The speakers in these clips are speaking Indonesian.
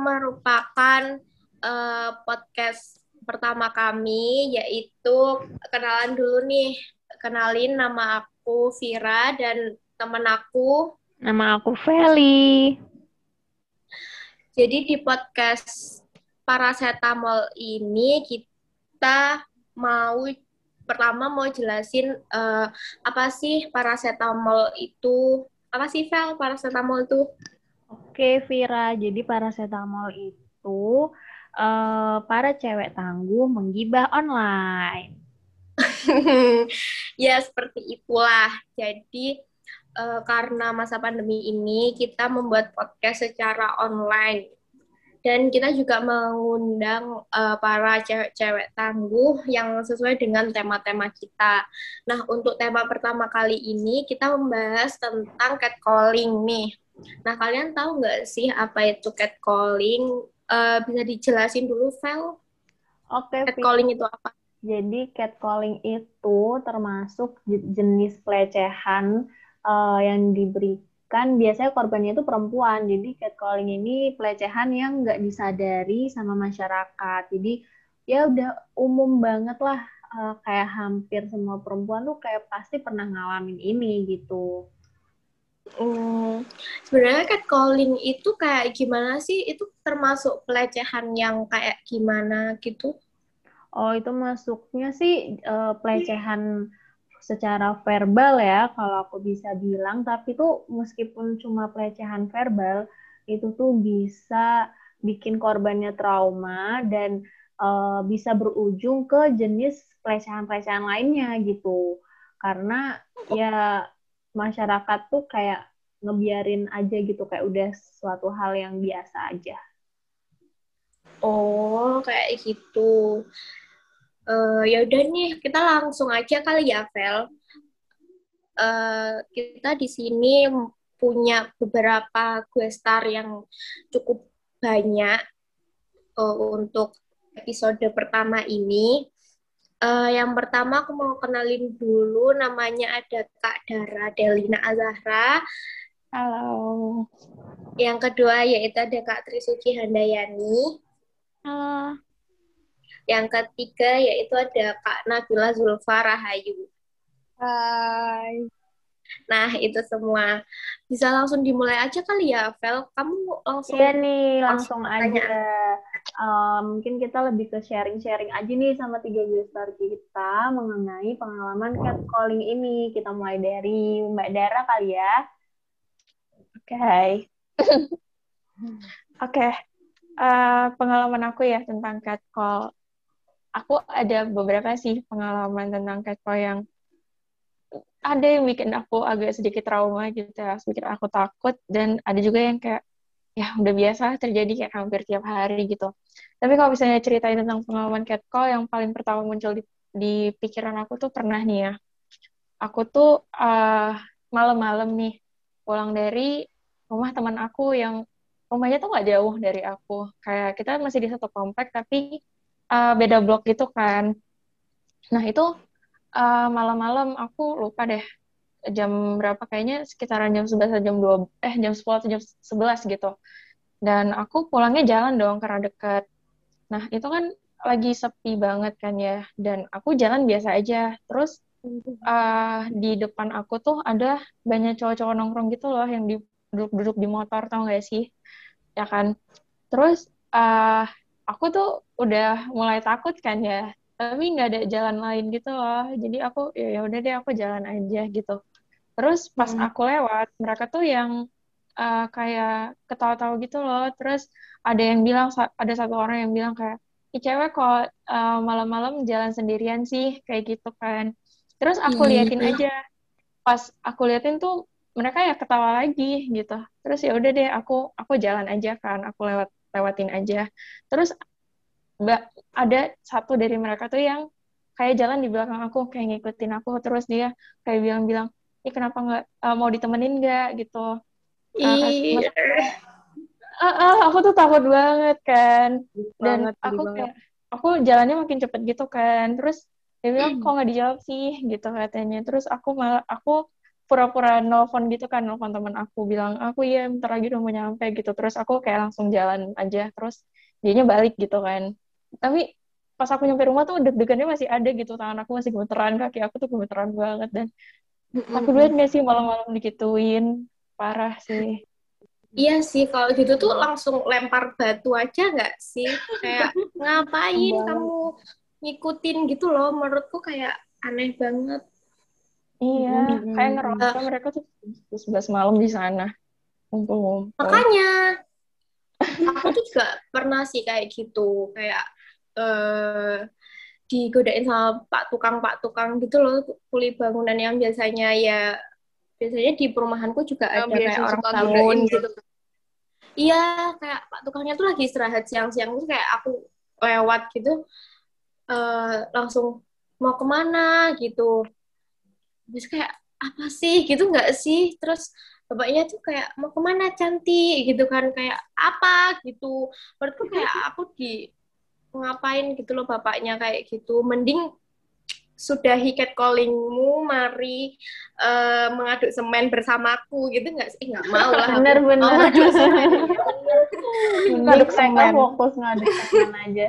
merupakan eh, podcast pertama kami yaitu kenalan dulu nih. Kenalin nama aku Vira dan temen aku. Nama aku Feli. Jadi di podcast Paracetamol ini kita mau pertama mau jelasin eh, apa sih paracetamol itu apa sih Vel paracetamol itu Oke, Vira. Jadi paracetamol itu eh, para cewek tangguh menggibah online. ya seperti itulah jadi eh, karena masa pandemi ini kita membuat podcast secara online dan kita juga mengundang eh, para cewek-cewek tangguh yang sesuai dengan tema-tema kita. Nah, untuk tema pertama kali ini kita membahas tentang catcalling nih. Nah, kalian tahu nggak sih apa itu catcalling? Eh, bisa dijelasin dulu, Vel? Oke, Vira. Catcalling itu apa? Jadi catcalling itu termasuk je- jenis pelecehan eh, yang diberikan biasanya korbannya itu perempuan. Jadi catcalling ini pelecehan yang nggak disadari sama masyarakat. Jadi ya udah umum banget lah eh, kayak hampir semua perempuan tuh kayak pasti pernah ngalamin ini gitu. Hmm, sebenarnya catcalling itu kayak gimana sih? Itu termasuk pelecehan yang kayak gimana gitu? Oh, itu masuknya sih eh, pelecehan secara verbal ya, kalau aku bisa bilang. Tapi tuh meskipun cuma pelecehan verbal, itu tuh bisa bikin korbannya trauma dan eh, bisa berujung ke jenis pelecehan-pelecehan lainnya gitu. Karena ya masyarakat tuh kayak ngebiarin aja gitu, kayak udah suatu hal yang biasa aja. Oh, kayak gitu. Eh, ya udah nih, kita langsung aja kali ya, Vel. Eh, kita di sini punya beberapa gue star yang cukup banyak eh, untuk episode pertama ini. Eh, yang pertama aku mau kenalin dulu namanya ada Kak Dara Delina Azahra. Halo. Yang kedua yaitu ada Kak Trisuci Handayani. Halo. Yang ketiga yaitu ada Kak Nabila Zulfa Rahayu. Hai. Nah, itu semua. Bisa langsung dimulai aja kali ya, Vel. Kamu langsung Iya nih, langsung langsung aja. Eh, mungkin kita lebih ke sharing-sharing aja nih sama tiga gestar kita mengenai pengalaman catcalling ini. Kita mulai dari Mbak Dara kali ya. Oke. Oke. Eh, pengalaman aku ya tentang catcall. Aku ada beberapa sih pengalaman tentang catcall yang ada yang bikin aku agak sedikit trauma gitu ya, sedikit aku takut dan ada juga yang kayak ya udah biasa terjadi kayak hampir tiap hari gitu. Tapi kalau misalnya ceritain tentang pengalaman catcall yang paling pertama muncul di, di pikiran aku tuh pernah nih ya. Aku tuh eh, malam-malam nih pulang dari rumah teman aku yang rumahnya tuh nggak jauh dari aku. Kayak kita masih di satu komplek tapi uh, beda blok gitu kan. Nah itu uh, malam-malam aku lupa deh jam berapa kayaknya sekitaran jam 11 atau jam 2 eh jam 10 atau jam 11 gitu. Dan aku pulangnya jalan dong karena deket. Nah itu kan lagi sepi banget kan ya. Dan aku jalan biasa aja. Terus uh, di depan aku tuh ada banyak cowok-cowok nongkrong gitu loh yang duduk-duduk di motor tau gak sih ya kan terus uh, aku tuh udah mulai takut kan ya tapi nggak ada jalan lain gitu loh. Jadi aku ya ya udah deh aku jalan aja gitu. Terus pas Hmm. aku lewat mereka tuh yang uh, kayak ketawa-tawa gitu loh. Terus ada yang bilang ada satu orang yang bilang kayak Ih, cewek kok uh, malam-malam jalan sendirian sih kayak gitu kan. Terus aku Ih. liatin aja. Pas aku liatin tuh mereka ya ketawa lagi gitu. Terus ya udah deh aku aku jalan aja kan. Aku lewat lewatin aja. Terus ada satu dari mereka tuh yang kayak jalan di belakang aku kayak ngikutin aku terus dia kayak bilang-bilang ini kenapa nggak uh, mau ditemenin nggak? Gitu. Uh, mas- Ah, ah, aku tuh takut banget kan. Dan Banget, aku kayak aku jalannya makin cepet gitu kan. Terus dia bilang kok nggak dijawab sih? Gitu katanya. Terus aku malah aku pura-pura nelfon gitu kan nelfon teman aku bilang aku ya bentar lagi udah mau nyampe gitu. Terus aku kayak langsung jalan aja. Terus dianya balik gitu kan tapi pas aku nyampe rumah tuh deg-degannya masih ada gitu. Tangan aku masih gemeteran kaki aku tuh gemeteran banget. Dan aku lihat gak sih malam-malam dikituin parah sih. Iya sih, kalau gitu tuh langsung lempar batu aja nggak sih? Kayak ngapain kamu ngikutin? Gitu loh menurutku kayak aneh banget. Iya hmm. kayak ngerasa uh, mereka tuh sebelas malam di sana. Ngumpul-ngumpul. Makanya aku tuh juga pernah sih kayak gitu. Kayak uh, digodain sama pak tukang pak tukang gitu loh kuli bangunan yang biasanya ya biasanya di perumahanku juga ada kayak orang bangun gitu. iya kayak pak tukangnya tuh lagi istirahat siang-siang tuh kayak aku lewat gitu uh, langsung mau ke mana gitu. Terus kayak apa sih? Gitu nggak sih? Terus bapaknya tuh kayak mau ke mana cantik? Gitu kan kayak apa? Gitu. Menurutku kayak aku di ngapain gitu loh bapaknya kayak gitu. Mending sudah hiket callingmu mari uh, mengaduk semen bersamaku gitu nggak sih? Nggak mau lah. Bener bener. ngaduk semen ngaduk semen. fokus ngaduk semen aja.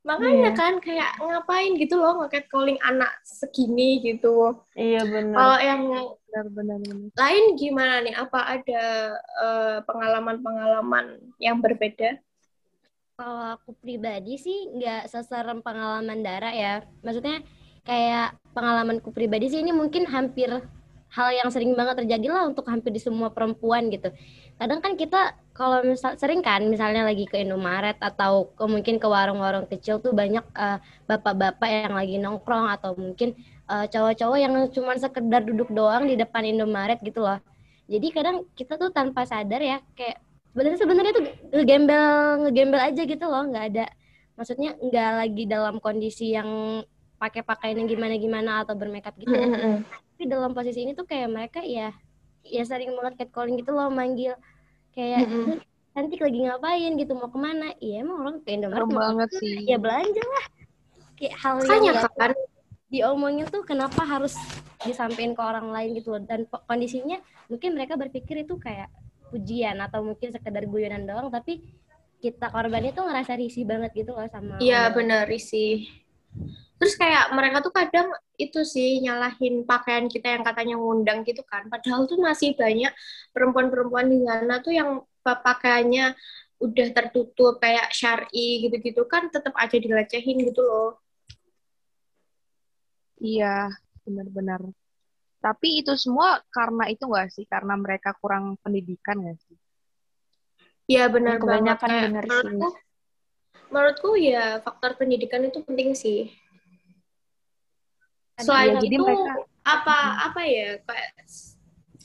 Makanya yeah. kan kayak ngapain gitu loh nge calling anak segini gitu. Iya benar kalau yang benar-benar lain gimana nih? Apa ada uh, pengalaman-pengalaman yang berbeda kalau aku pribadi sih nggak seserem pengalaman darah ya maksudnya kayak pengalamanku pribadi sih ini mungkin hampir hal yang sering banget terjadi lah untuk hampir di semua perempuan gitu. Kadang kan kita kalau misal sering kan misalnya lagi ke Indomaret atau ke, mungkin ke warung-warung kecil tuh banyak eh, bapak-bapak yang lagi nongkrong atau mungkin uh, cowok-cowok yang cuma sekedar duduk doang di depan Indomaret gitu loh. Jadi kadang kita tuh tanpa sadar ya kayak sebenarnya sebenarnya tuh ngegembel ngegembel aja gitu loh, nggak ada. Maksudnya nggak lagi dalam kondisi yang pakai pakaian yang gimana gimana atau bermakeup gitu. Tapi dalam posisi ini tuh kayak mereka ya ya sering banget catcalling gitu loh manggil. Kayak cantik lagi ngapain gitu mau ke mana? Iya emang orang ke Indomaret banget sih. Ya belanja lah. Kayak hal yang kan. diomongin tuh kenapa harus disampaikan ke orang lain gitu loh. Dan kondisinya mungkin mereka berpikir itu kayak pujian atau mungkin sekedar guyonan doang tapi kita korbannya tuh ngerasa risih banget gitu loh sama iya bener risih. Terus kayak mereka tuh kadang itu sih nyalahin pakaian kita yang katanya ngundang gitu kan. Padahal tuh masih banyak perempuan-perempuan di sana tuh yang pakaiannya udah tertutup kayak syari gitu-gitu kan tetap aja dilecehin gitu loh. Iya benar-benar tapi itu semua karena itu gak sih karena mereka kurang pendidikan gak sih Iya benar banget kayak benar menurutku sih. menurutku ya faktor pendidikan itu penting sih selain ya, itu mereka, apa hmm. apa ya kayak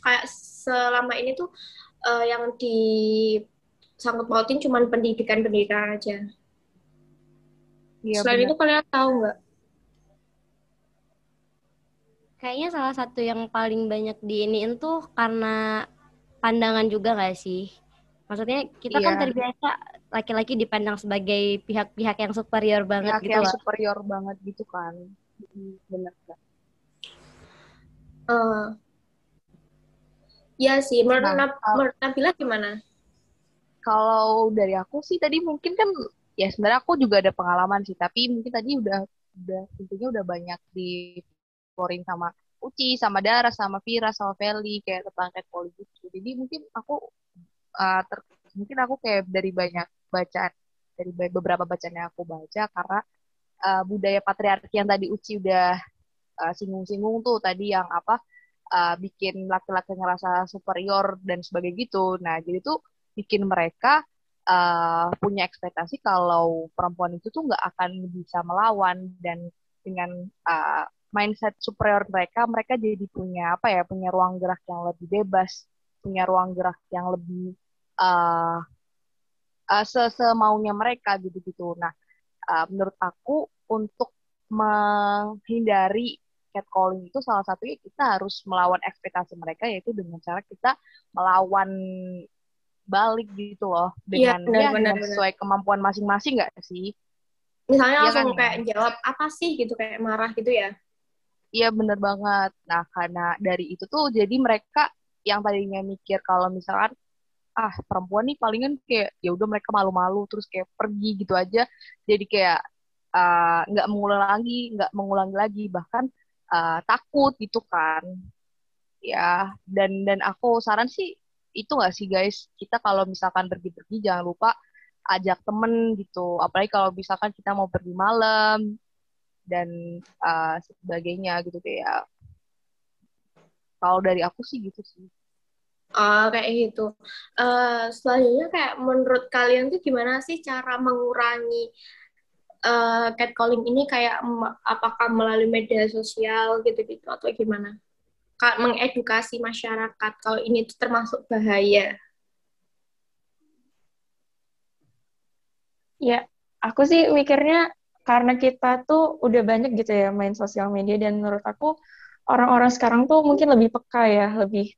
kayak selama ini tuh uh, yang di sangkut pautin cuma pendidikan pendidikan aja ya, selain bener. itu kalian tahu nggak kayaknya salah satu yang paling banyak diiniin tuh karena pandangan juga nggak sih maksudnya kita yeah. kan iya. terbiasa laki-laki dipandang sebagai pihak-pihak yang superior banget pihak gitu yang superior banget gitu kan benar uh, ya sih menurut, nah, menurut Nabila gimana kalau dari aku sih tadi mungkin kan ya sebenarnya aku juga ada pengalaman sih tapi mungkin tadi udah udah tentunya udah banyak di florin sama Uci sama Dara sama Vira sama Feli kayak tentang catcall gitu jadi mungkin aku uh, ter, mungkin aku kayak dari banyak bacaan dari beberapa bacaan yang aku baca karena uh, budaya patriarki yang tadi Uci udah uh, singgung-singgung tuh tadi yang apa uh, bikin laki-laki ngerasa superior dan sebagainya gitu. Nah, jadi tuh bikin mereka uh, punya ekspektasi kalau perempuan itu tuh nggak akan bisa melawan dan dengan uh, mindset superior mereka, mereka jadi punya apa ya, punya ruang gerak yang lebih bebas, punya ruang gerak yang lebih uh, uh, sesemaunya mereka gitu-gitu. Nah, uh, menurut aku untuk menghindari catcalling itu salah satunya kita harus melawan ekspektasi mereka yaitu dengan cara kita melawan balik gitu loh iya, dengan ya, benar, ya benar, sesuai benar. kemampuan masing-masing nggak sih? misalnya Iya langsung kan? kayak jawab apa sih gitu kayak marah gitu ya Iya bener banget. Nah karena dari itu tuh jadi mereka yang tadinya mikir kalau misalkan ah perempuan nih palingan kayak ya udah mereka malu-malu terus kayak pergi gitu aja. Jadi kayak ah, nggak mengulang lagi, nggak mengulangi lagi bahkan ah, takut gitu kan. Ya dan dan aku saran sih itu nggak sih guys kita kalau misalkan pergi-pergi jangan lupa ajak temen gitu. Apalagi kalau misalkan kita mau pergi malam dan uh, sebagainya gitu kayak kalau dari aku sih gitu sih Oh, kayak gitu. Eh, selanjutnya kayak menurut kalian tuh gimana sih cara mengurangi eh, catcalling ini kayak apakah melalui media sosial gitu-gitu atau gimana? Kak mengedukasi masyarakat kalau ini tuh termasuk bahaya. Ya, aku sih mikirnya karena kita tuh udah banyak gitu ya main sosial media dan menurut aku orang-orang sekarang tuh mungkin lebih peka ya, lebih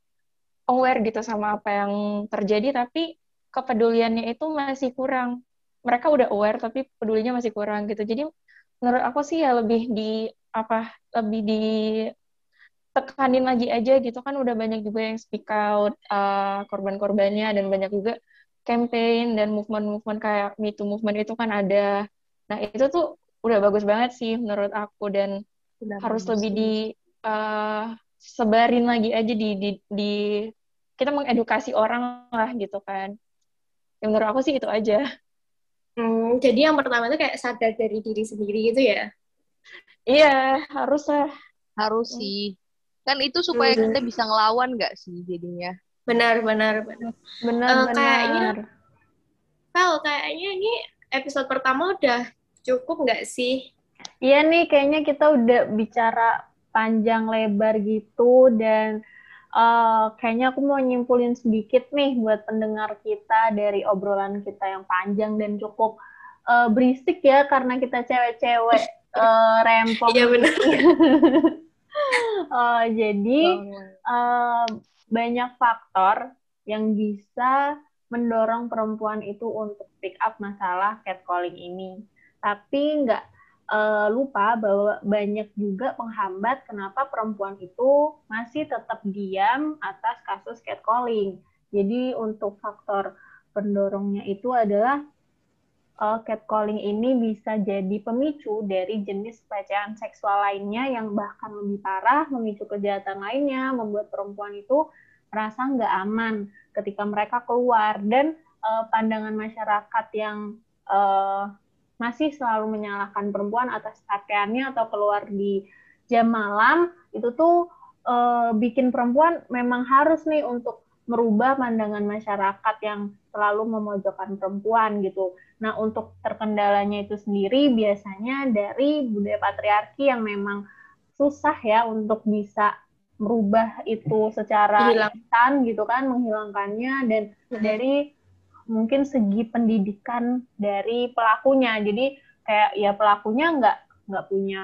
aware gitu sama apa yang terjadi tapi kepeduliannya itu masih kurang. Mereka udah aware tapi pedulinya masih kurang gitu. Jadi menurut aku sih ya lebih di apa lebih di tekanin lagi aja gitu kan udah banyak juga yang speak out uh, korban-korbannya dan banyak juga campaign dan movement-movement kayak Me Too movement itu kan ada. Nah, itu tuh udah bagus banget sih menurut aku dan Benar harus banget lebih sih. di uh, sebarin lagi aja di, di di kita mengedukasi orang lah gitu kan. Ya menurut aku sih itu aja. Hmm, jadi yang pertama itu kayak sadar dari diri sendiri gitu ya. Iya, harus lah. harus sih kan itu supaya Hmm. kita bisa ngelawan nggak sih jadinya Benar, benar, benar. Benar-benar. kayaknya- Vel, kayaknya ini episode pertama udah cukup nggak sih? Iya nih, kayaknya kita udah bicara panjang lebar gitu dan eh, kayaknya aku mau nyimpulin sedikit nih buat pendengar kita dari obrolan kita yang panjang dan cukup eh, berisik ya karena kita cewek-cewek eh, rempong. Iya, benar. Eh, jadi eh, banyak faktor yang bisa mendorong perempuan itu untuk speak up masalah catcalling ini. Tapi nggak eh, lupa bahwa banyak juga penghambat kenapa perempuan itu masih tetap diam atas kasus catcalling. Jadi untuk faktor pendorongnya itu adalah uh, catcalling ini bisa jadi pemicu dari jenis pelecehan seksual lainnya yang bahkan lebih parah, memicu kejahatan lainnya, membuat perempuan itu merasa nggak aman ketika mereka keluar dan uh, pandangan masyarakat yang uh, masih selalu menyalahkan perempuan atas pakaiannya atau keluar di jam malam itu tuh uh, bikin perempuan memang harus nih untuk merubah pandangan masyarakat yang selalu memojokkan perempuan gitu. Nah, untuk terkendalanya itu sendiri biasanya dari budaya patriarki yang memang susah ya untuk bisa merubah itu secara instan gitu kan, menghilangkannya. Dan dari mungkin segi pendidikan dari pelakunya. Jadi kayak ya pelakunya nggak nggak punya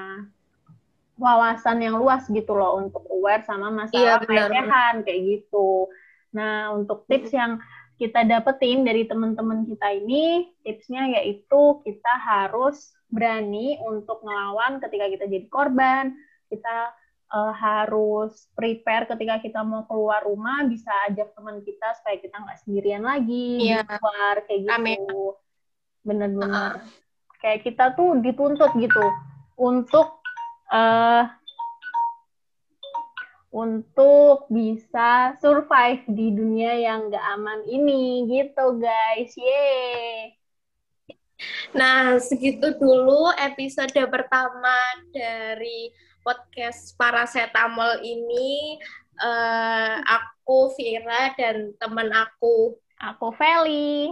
wawasan yang luas gitu loh untuk aware sama masalah Iya, pelecehan kayak gitu. Nah, untuk tips yang kita dapetin dari teman-teman kita ini, tipsnya yaitu kita harus berani untuk ngelawan ketika kita jadi korban. Kita uh, harus prepare ketika kita mau keluar rumah, bisa ajak teman kita supaya kita nggak sendirian lagi Iya. di luar kayak gitu. Bener-bener. Heeh. Kayak kita tuh dituntut gitu untuk eh untuk bisa survive di dunia yang gak aman ini gitu guys. Yeay. Nah, segitu dulu episode pertama dari podcast Paracetamol ini. Eh, aku Vira dan teman aku Aku Feli.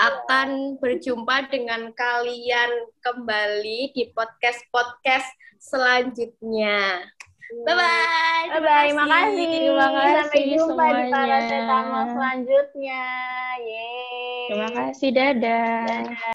akan berjumpa dengan kalian kembali di podcast-podcast selanjutnya. Bye-bye. Bye-bye. Makasih. Terima kasih Sampai jumpa di semuanya. Paracetamol selanjutnya. Yeay. Terima kasih, dadah. Dadah.